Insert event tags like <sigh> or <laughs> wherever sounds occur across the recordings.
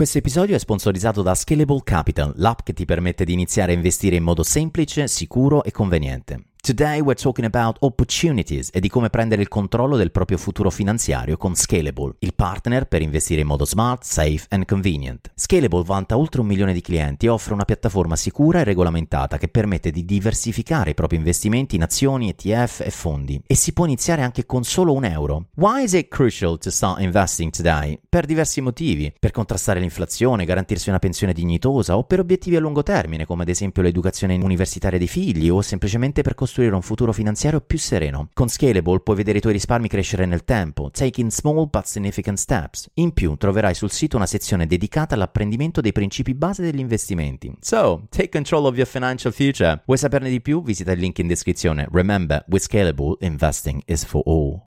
Questo episodio è sponsorizzato da Scalable Capital, l'app che ti permette di iniziare a investire in modo semplice, sicuro e conveniente. Today we're talking about opportunities e di come prendere il controllo del proprio futuro finanziario con Scalable, il partner per investire in modo smart, safe and convenient. Scalable vanta oltre un milione di clienti e offre una piattaforma sicura e regolamentata che permette di diversificare i propri investimenti in azioni, ETF e fondi. E si può iniziare anche con solo un euro. Why is it crucial to start investing today? Per diversi motivi. Per contrastare l'inflazione, garantirsi una pensione dignitosa o per obiettivi a lungo termine, come ad esempio l'educazione universitaria dei figli o semplicemente per costruire costruire un futuro finanziario più sereno. Con Scalable puoi vedere i tuoi risparmi crescere nel tempo, taking small but significant steps. In più troverai sul sito una sezione dedicata all'apprendimento dei principi base degli investimenti. So, take control of your financial future. Vuoi saperne di più? Visita il link in descrizione. Remember, with Scalable, investing is for all.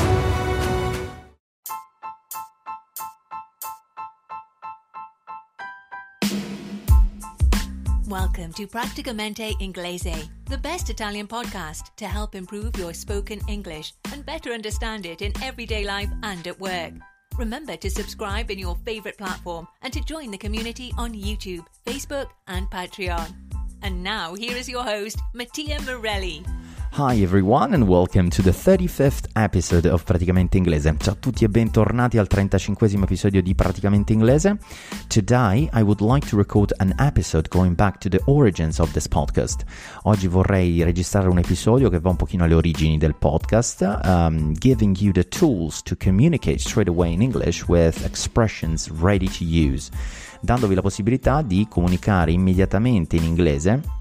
Welcome to Practicamente Inglese, the best Italian podcast to help improve your spoken English and better understand it in everyday life and at work. Remember to subscribe in your favorite platform and to join the community on YouTube, Facebook, and Patreon. And now, here is your host, Mattia Morelli. Hi everyone and welcome to the 35th episode of Praticamente Inglese. Ciao a tutti e bentornati al 35 episodio di Praticamente Inglese. Today I would like to record an episode going back to the origins of this podcast. Oggi vorrei registrare un episodio che va un pochino alle origini del podcast, um, giving you the tools to communicate straight away in English with expressions ready to use, dandovi la possibilità di comunicare immediatamente in inglese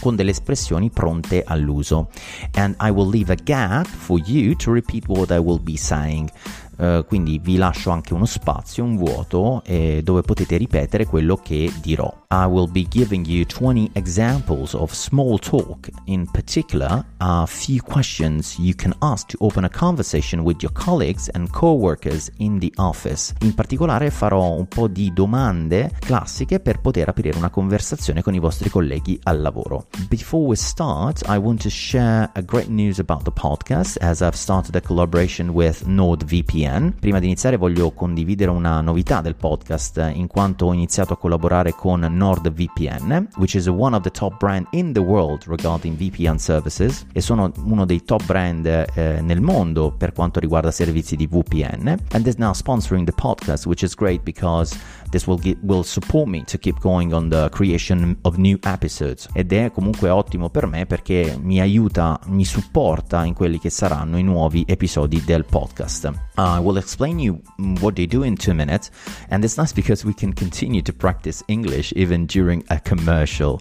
con delle espressioni pronte all'uso. And I will leave a gap for you to repeat what I will be saying. Uh, quindi vi lascio anche uno spazio, un vuoto, eh, dove potete ripetere quello che dirò. I will be giving you 20 examples of small talk. In particular, a few questions you can ask to open a conversation with your colleagues and co-workers in the office. In particolare farò un po' di domande classiche per poter aprire una conversazione con i vostri colleghi al lavoro. Before we start, I want to share a great news about the podcast as I've started a collaboration with NordVPN VPN. Prima di iniziare voglio condividere una novità del podcast in quanto ho iniziato a collaborare con NordVPN, which is one of the top brand in the world regarding VPN services e sono uno dei top brand eh, nel mondo per quanto riguarda servizi di VPN and is now sponsoring the podcast which is great because this will, get, will support me to keep going on the creation of new episodes ed è comunque ottimo per me perché mi aiuta, mi supporta in quelli che saranno i nuovi episodi del podcast. I will explain you what they do in two minutes and it's nice because we can continue to practice English even during a commercial.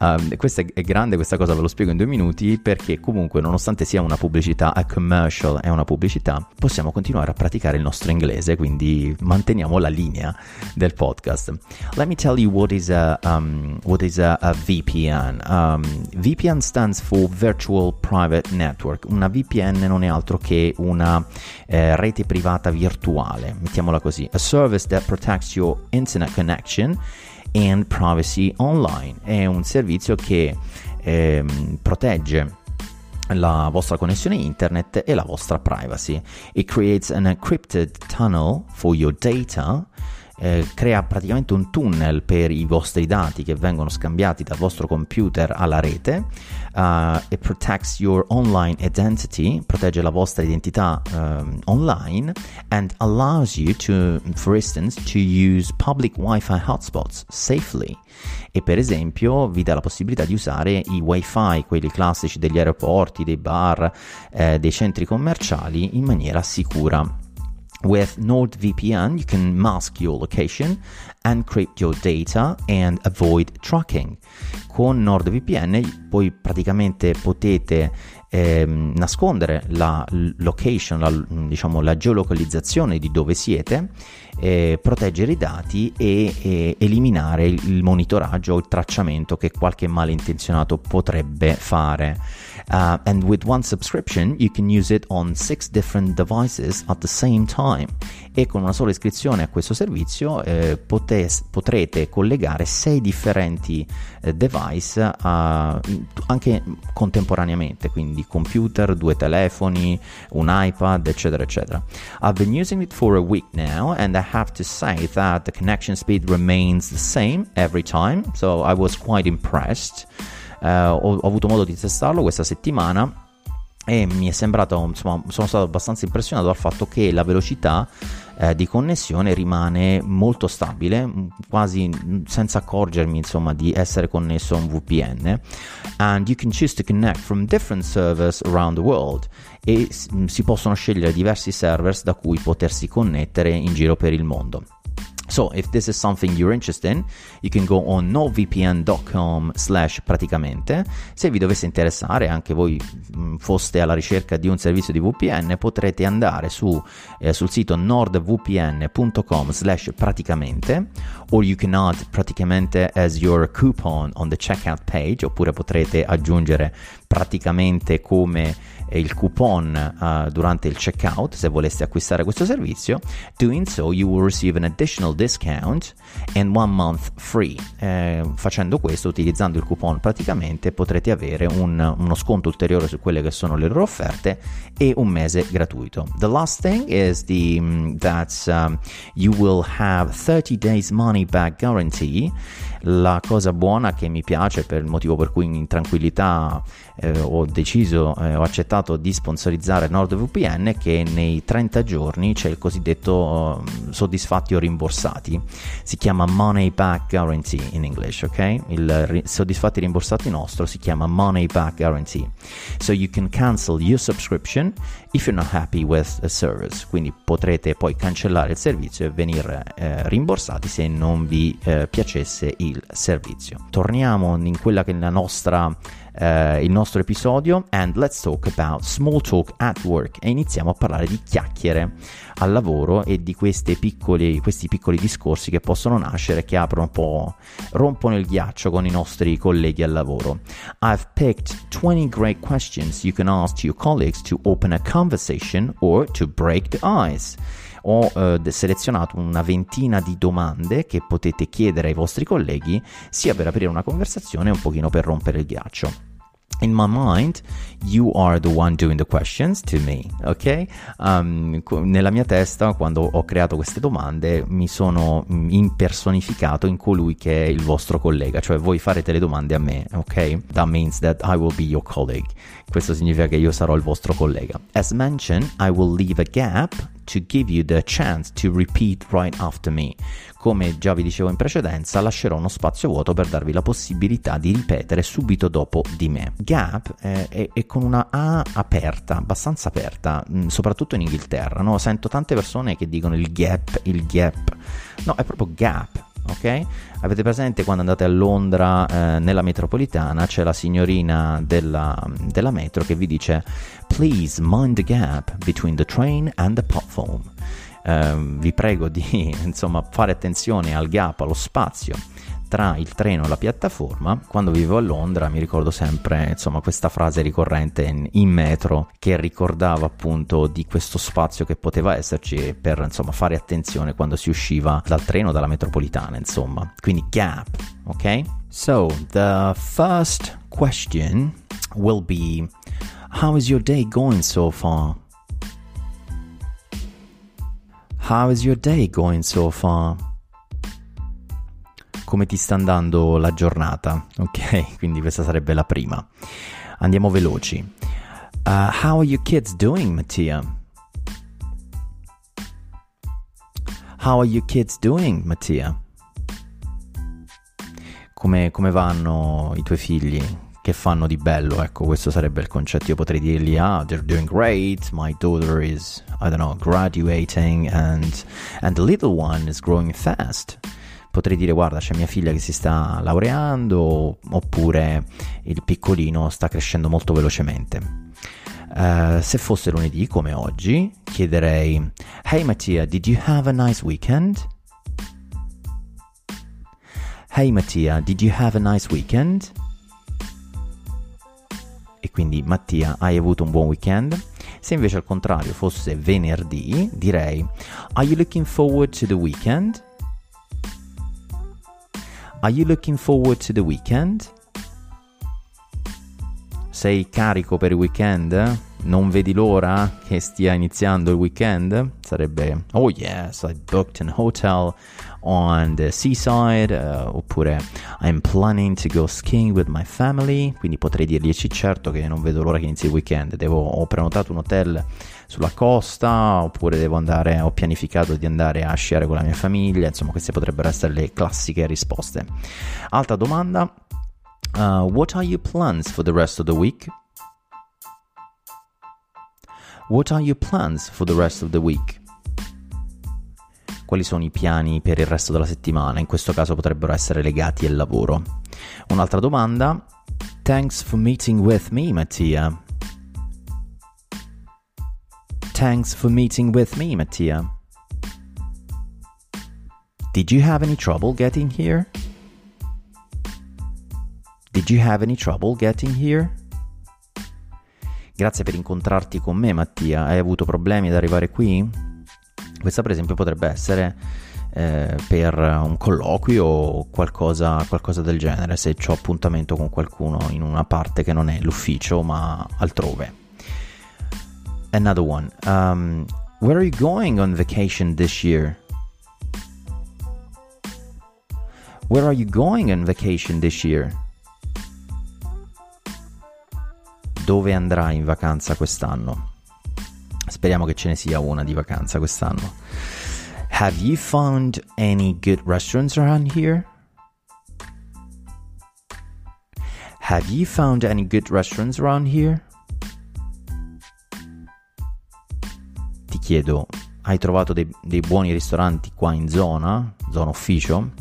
Um, questa è grande questa cosa, ve lo spiego in due minuti perché comunque nonostante sia una pubblicità, a commercial è una pubblicità, possiamo continuare a praticare il nostro inglese, quindi manteniamo la linea del podcast. Let me tell you what is a, um, what is a, a VPN. Um, VPN stands for Virtual Private Network. Una VPN non è altro che una eh, rete privata virtuale, mettiamola così. A service that protects your internet connection and privacy online. È un servizio che eh, protegge la vostra connessione internet e la vostra privacy. It creates an encrypted tunnel for your data eh, crea praticamente un tunnel per i vostri dati che vengono scambiati dal vostro computer alla rete. Uh, it protects your online identity, protegge la vostra identità um, online and allows you to, for instance, to use public Wi-Fi hotspots safely. E per esempio vi dà la possibilità di usare i Wi-Fi, quelli classici degli aeroporti, dei bar, eh, dei centri commerciali in maniera sicura. With NordVPN, you can mask your location, encrypt your data and avoid tracking. Con NordVPN voi praticamente potete ehm, nascondere la location, la, diciamo, la geolocalizzazione di dove siete, eh, proteggere i dati e, e eliminare il monitoraggio o il tracciamento che qualche malintenzionato potrebbe fare. Uh, and with one subscription you can use it on six different devices at the same time. E con una sola iscrizione a questo servizio eh, potes, potrete collegare sei differenti eh, device uh, anche contemporaneamente, quindi computer, due telefoni, un iPad, eccetera, eccetera. I've been using it for a week now and I have to say that the connection speed remains the same every time, so I was quite impressed eh, ho, ho avuto modo di testarlo questa settimana e mi è sembrato, insomma, sono stato abbastanza impressionato dal fatto che la velocità eh, di connessione rimane molto stabile, quasi senza accorgermi, insomma, di essere connesso a un VPN. And you can choose to connect from different servers around the world e si possono scegliere diversi servers da cui potersi connettere in giro per il mondo. So if this is something you're interested in, you can go on novpn.com slash praticamente. Se vi dovesse interessare, anche voi mm, foste alla ricerca di un servizio di VPN, potrete andare su, eh, sul sito nordvpn.com slash praticamente or you can add praticamente as your coupon on the checkout page oppure potrete aggiungere praticamente come il coupon uh, durante il checkout se voleste acquistare questo servizio. Doing so, you will receive an additional discount and one month free. Eh, facendo questo, utilizzando il coupon praticamente, potrete avere un, uno sconto ulteriore su quelle che sono le loro offerte e un mese gratuito. The last thing is the, um, that um, you will have 30 days money back guarantee. La cosa buona che mi piace per il motivo per cui in tranquillità eh, ho deciso, eh, ho accettato di sponsorizzare NordVPN è che nei 30 giorni c'è il cosiddetto uh, soddisfatti o rimborsati. Si chiama Money Back Guarantee in English, ok? Il ri- soddisfatti rimborsati nostro si chiama Money Back Guarantee. So you can cancel your subscription if you're not happy with the service. Quindi potrete poi cancellare il servizio e venire eh, rimborsati se non vi eh, piacesse il servizio. Torniamo in quella che è la nostra eh, il nostro episodio and let's talk about small talk at work e iniziamo a parlare di chiacchiere al lavoro e di piccoli, questi piccoli discorsi che possono nascere che aprono un po', rompono il ghiaccio con i nostri colleghi al lavoro. I've picked 20 great questions you can ask to your colleagues to open a conversation or to break the ice ho eh, selezionato una ventina di domande che potete chiedere ai vostri colleghi sia per aprire una conversazione un pochino per rompere il ghiaccio. in my mind, you are the one doing the questions to me, ok? Um, nella mia testa, quando ho creato queste domande, mi sono mm, impersonificato in colui che è il vostro collega, cioè voi farete le domande a me, ok? That means that I will be your colleague. Questo significa che io sarò il vostro collega. As mentioned, I will leave a gap to give you the chance to repeat right after me. Come già vi dicevo in precedenza, lascerò uno spazio vuoto per darvi la possibilità di ripetere subito dopo di me. Gap eh, è, è, con una A aperta, abbastanza aperta, mm, soprattutto in Inghilterra. No? Sento tante persone che dicono il gap, il gap. No, è proprio gap ok? Avete presente quando andate a Londra eh, nella metropolitana c'è la signorina della, della, metro che vi dice Please mind the gap between the train and the platform. Eh, vi prego di <laughs> insomma, fare attenzione al gap, allo spazio tra il treno e la piattaforma. Quando vivo a Londra mi ricordo sempre insomma, questa frase ricorrente in, in, metro che ricordava appunto di questo spazio che poteva esserci per insomma, fare attenzione quando si usciva dal treno, dalla metropolitana, insomma. Quindi gap, ok? So, the first question will be How is your day going so far? How is your day going so far? Come ti sta andando la giornata, ok? <laughs> Quindi questa sarebbe la prima. Andiamo veloci. Uh, how are your kids doing, Mattia? How are your kids doing, Mattia? Come, come vanno i tuoi figli? Che fanno di bello? Ecco, questo sarebbe il concetto. Io potrei dirgli, ah, they're doing great. My daughter is, I don't know, graduating and, and the little one is growing fast potrei dire guarda c'è mia figlia che si sta laureando oppure il piccolino sta crescendo molto velocemente. Uh, se fosse lunedì come oggi chiederei Hey Mattia, did you have a nice weekend? Hey Mattia, did you have a nice weekend? E quindi Mattia, hai avuto un buon weekend? Se invece al contrario fosse venerdì, direi Are you looking forward to the weekend? Are you looking forward to the weekend? Sei carico per il weekend? Eh? Non vedi l'ora che stia iniziando il weekend? Sarebbe Oh yes, I booked an hotel on the seaside uh, oppure I'm planning to go skiing with my family quindi potrei dirgli sì certo che non vedo l'ora che inizi il weekend. Devo, ho prenotato un hotel sulla costa oppure devo andare ho pianificato di andare a sciare con la mia famiglia insomma queste potrebbero essere le classiche risposte. Altra domanda uh, what are your plans for the rest of the week what are your plans for the rest of the week quali sono i piani per il resto della settimana, in questo caso potrebbero essere legati al lavoro. Un'altra domanda, thanks for meeting with me Mattia. Thanks for meeting with me Mattia. Did you have any trouble getting here? Did you have any trouble getting here? Grazie per incontrarti con me, Mattia. Hai avuto problemi ad arrivare qui? Questa per esempio potrebbe essere eh, per un colloquio o qualcosa, qualcosa, del genere, se ho appuntamento con qualcuno in una parte che non è l'ufficio ma altrove. Another one. Um, where are you going on vacation this year? Where are you going on vacation this year? Dove andrai in vacanza quest'anno? Speriamo che ce ne sia una di vacanza quest'anno. Have you found any good restaurants around here? Have you found any good restaurants around here? Ti chiedo, hai trovato dei, dei buoni ristoranti qua in zona, zona ufficio?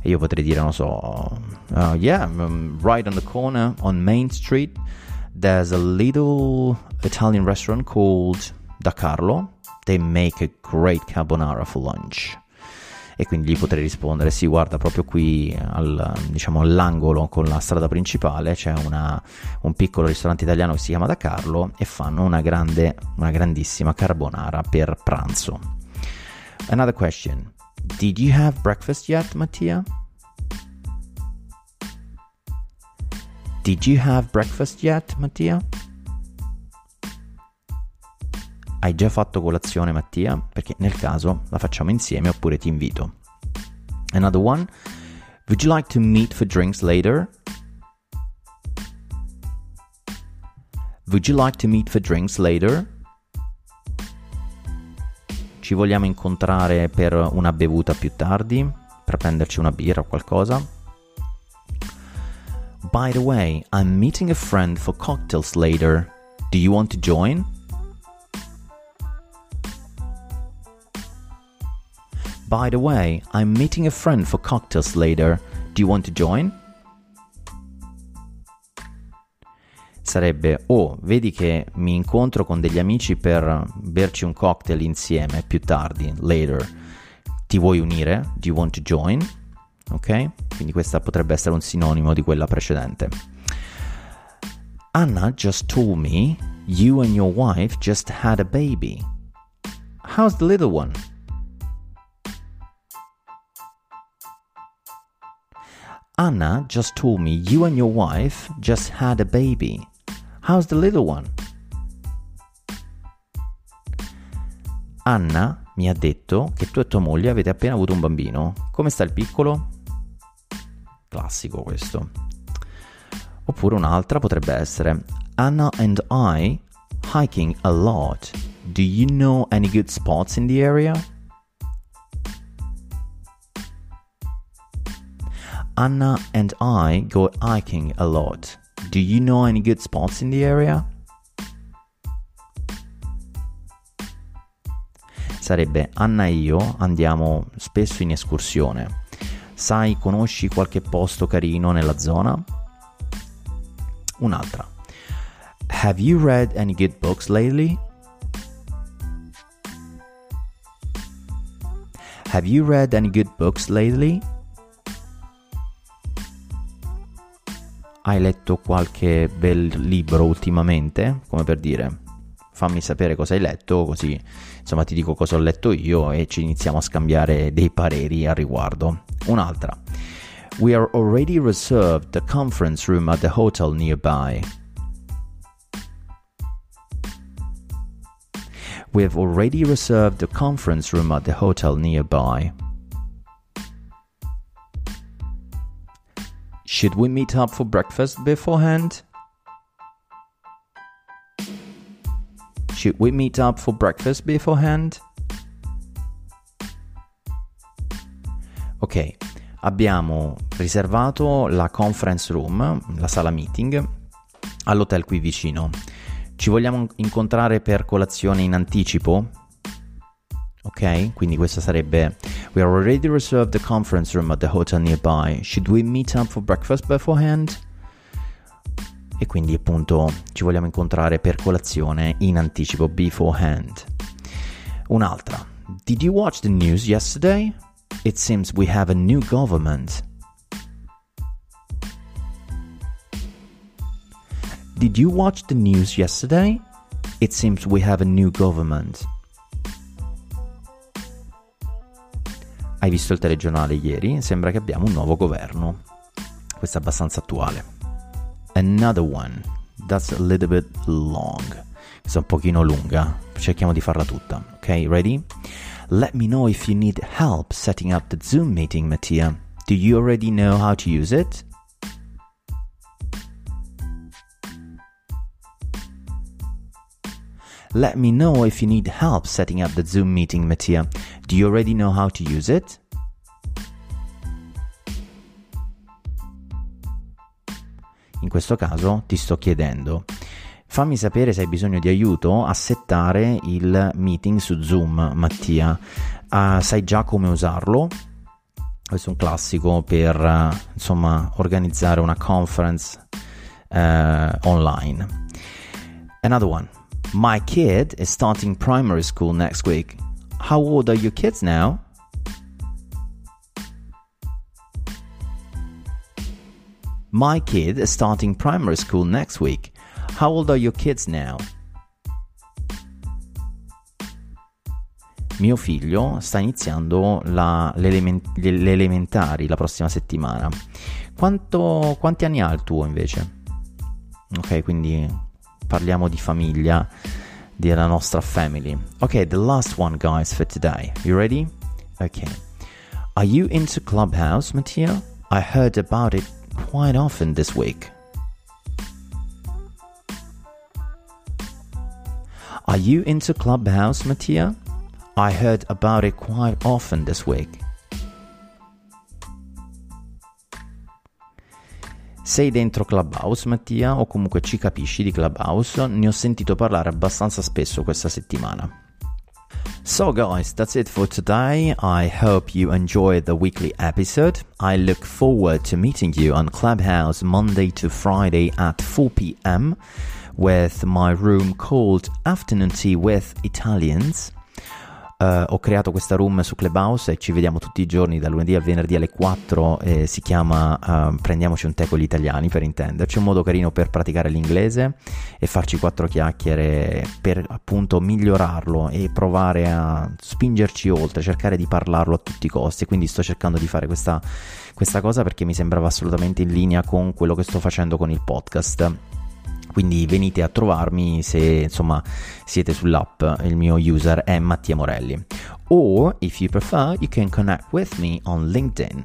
E io potrei dire, non so, uh, yeah, um, right on the corner on Main Street, there's a little Italian restaurant called da Carlo, they make a great carbonara for lunch. E quindi gli potrei rispondere: sì, guarda, proprio qui al, diciamo, all'angolo con la strada principale c'è una, un piccolo ristorante italiano che si chiama Da Carlo e fanno una, grande, una grandissima carbonara per pranzo. Another question: Did you have breakfast yet, Mattia? Did you have breakfast yet, Mattia? Hai già fatto colazione Mattia? Perché nel caso la facciamo insieme oppure ti invito. Another one. Would you like to meet for drinks later? Would you like to meet for drinks later? Ci vogliamo incontrare per una bevuta più tardi? Per prenderci una birra o qualcosa? By the way, I'm meeting a friend for cocktails later. Do you want to join? By the way, I'm meeting a friend for cocktails later. Do you want to join? Sarebbe, oh, vedi che mi incontro con degli amici per berci un cocktail insieme più tardi, later. Ti vuoi unire? Do you want to join? Ok? Quindi questa potrebbe essere un sinonimo di quella precedente. Anna just told me you and your wife just had a baby. How's the little one? Anna just told me you and your wife just had a baby. How's the little one? Anna mi ha detto che tu e tua moglie avete appena avuto un bambino. Come sta il piccolo? Classico questo. Oppure un'altra potrebbe essere Anna and I hiking a lot. Do you know any good spots in the area? Anna and I go hiking a lot. Do you know any good spots in the area? Sarebbe Anna e io andiamo spesso in escursione. Sai, conosci qualche posto carino nella zona? Un'altra. Have you read any good books lately? Have you read any good books lately? Hai letto qualche bel libro ultimamente? Come per dire, fammi sapere cosa hai letto, così insomma ti dico cosa ho letto io e ci iniziamo a scambiare dei pareri a riguardo. Un'altra. We are already reserved the conference room at the hotel nearby. We have already reserved the conference room at the hotel nearby. Should we meet up for breakfast beforehand? Should we meet up for breakfast beforehand? Ok, abbiamo riservato la conference room, la sala meeting, all'hotel qui vicino. Ci vogliamo incontrare per colazione in anticipo? Ok, quindi questa sarebbe We are already reserved the conference room at the hotel nearby. Should we meet up for breakfast beforehand? E quindi appunto ci vogliamo incontrare per colazione in anticipo beforehand. Un'altra. Did you watch the news yesterday? It seems we have a new government. Did you watch the news yesterday? It seems we have a new government. Hai visto il telegiornale ieri? Sembra che abbiamo un nuovo governo. Questo è abbastanza attuale. Another one. That's a little bit long. Questa è un pochino lunga. Cerchiamo di farla tutta. Ok, ready? Let me know if you need help setting up the Zoom meeting, Mattia. Do you already know how to use it? Let me know if you need help setting up the Zoom meeting, Mattia. Do you already know how to use it? In questo caso ti sto chiedendo, fammi sapere se hai bisogno di aiuto a settare il meeting su Zoom, Mattia. Uh, sai già come usarlo? Questo è un classico per uh, insomma organizzare una conference uh, online. Another one. My kid is starting primary school next week. How old are your kids now? My kid is starting primary school next week. How old are your kids now? Mio figlio sta iniziando la, le elementari la prossima settimana. Quanto, quanti anni ha il tuo invece? Ok, quindi parliamo di famiglia, della nostra family. Ok, the last one, guys, for today. You ready? Okay. Are you into Clubhouse, Mattia? I heard about it quite often this week. Are you into Clubhouse, Mattia? I heard about it quite often this week. Sei dentro Clubhouse, Mattia, o comunque ci capisci di Clubhouse? Ne ho sentito parlare abbastanza spesso questa settimana. So, guys, that's it for today. I hope you enjoyed the weekly episode. I look forward to meeting you on Clubhouse Monday to Friday at 4 pm with my room called Afternoon Tea with Italians. Uh, ho creato questa room su Clubhouse e ci vediamo tutti i giorni dal lunedì al venerdì alle 4 e si chiama uh, Prendiamoci un tè con gli italiani per intenderci, un modo carino per praticare l'inglese e farci quattro chiacchiere per appunto migliorarlo e provare a spingerci oltre, cercare di parlarlo a tutti i costi, quindi sto cercando di fare questa, questa cosa perché mi sembrava assolutamente in linea con quello che sto facendo con il podcast quindi venite a trovarmi se insomma siete sull'app il mio user è Mattia Morelli or if you prefer you can connect with me on LinkedIn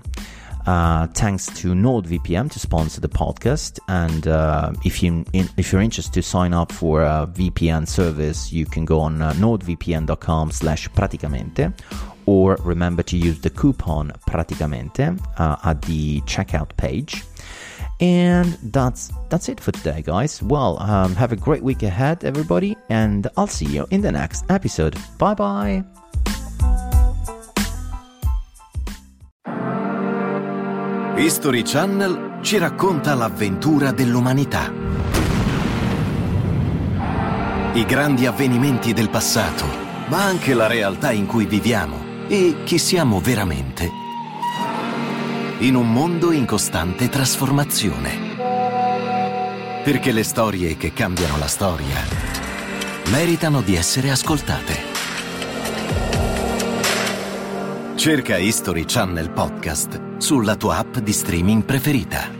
Uh, thanks to NordVPN to sponsor the podcast. And uh, if you in, if you're interested to sign up for a VPN service, you can go on uh, nordvpn.com/slash praticamente, or remember to use the coupon praticamente uh, at the checkout page. And that's that's it for today, guys. Well, um, have a great week ahead, everybody, and I'll see you in the next episode. Bye bye. History Channel ci racconta l'avventura dell'umanità. I grandi avvenimenti del passato, ma anche la realtà in cui viviamo e chi siamo veramente. In un mondo in costante trasformazione. Perché le storie che cambiano la storia meritano di essere ascoltate. Cerca History Channel Podcast sulla tua app di streaming preferita.